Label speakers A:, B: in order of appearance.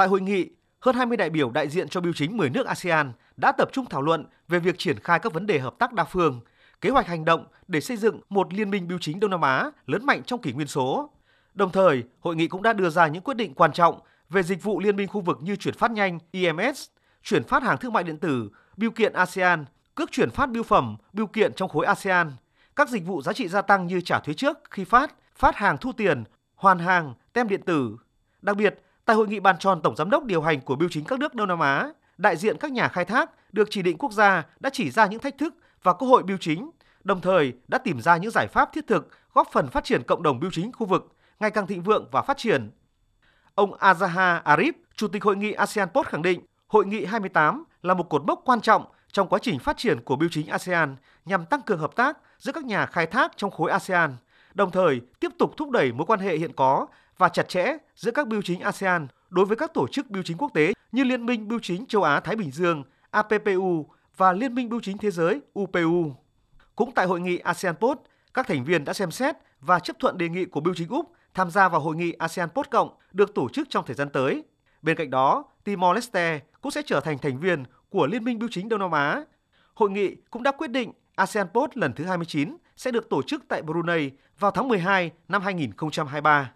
A: Tại hội nghị, hơn 20 đại biểu đại diện cho biêu chính 10 nước ASEAN đã tập trung thảo luận về việc triển khai các vấn đề hợp tác đa phương, kế hoạch hành động để xây dựng một liên minh biêu chính Đông Nam Á lớn mạnh trong kỷ nguyên số. Đồng thời, hội nghị cũng đã đưa ra những quyết định quan trọng về dịch vụ liên minh khu vực như chuyển phát nhanh EMS, chuyển phát hàng thương mại điện tử, biêu kiện ASEAN, cước chuyển phát biêu phẩm, biêu kiện trong khối ASEAN, các dịch vụ giá trị gia tăng như trả thuế trước khi phát, phát hàng thu tiền, hoàn hàng, tem điện tử. Đặc biệt, tại hội nghị bàn tròn tổng giám đốc điều hành của biêu chính các nước Đông Nam Á, đại diện các nhà khai thác được chỉ định quốc gia đã chỉ ra những thách thức và cơ hội biêu chính, đồng thời đã tìm ra những giải pháp thiết thực góp phần phát triển cộng đồng biêu chính khu vực ngày càng thịnh vượng và phát triển. Ông Azaha Arif, Chủ tịch Hội nghị ASEAN Post khẳng định, Hội nghị 28 là một cột mốc quan trọng trong quá trình phát triển của biêu chính ASEAN nhằm tăng cường hợp tác giữa các nhà khai thác trong khối ASEAN, đồng thời tiếp tục thúc đẩy mối quan hệ hiện có và chặt chẽ giữa các biêu chính ASEAN đối với các tổ chức biêu chính quốc tế như Liên minh Biêu chính châu Á Thái Bình Dương APPU và Liên minh Biêu chính Thế giới UPU. Cũng tại hội nghị ASEAN Post, các thành viên đã xem xét và chấp thuận đề nghị của biêu chính Úc tham gia vào hội nghị ASEAN Post Cộng được tổ chức trong thời gian tới. Bên cạnh đó, Timor-Leste cũng sẽ trở thành thành viên của Liên minh Biêu chính Đông Nam Á. Hội nghị cũng đã quyết định ASEAN Post lần thứ 29 sẽ được tổ chức tại Brunei vào tháng 12 năm 2023.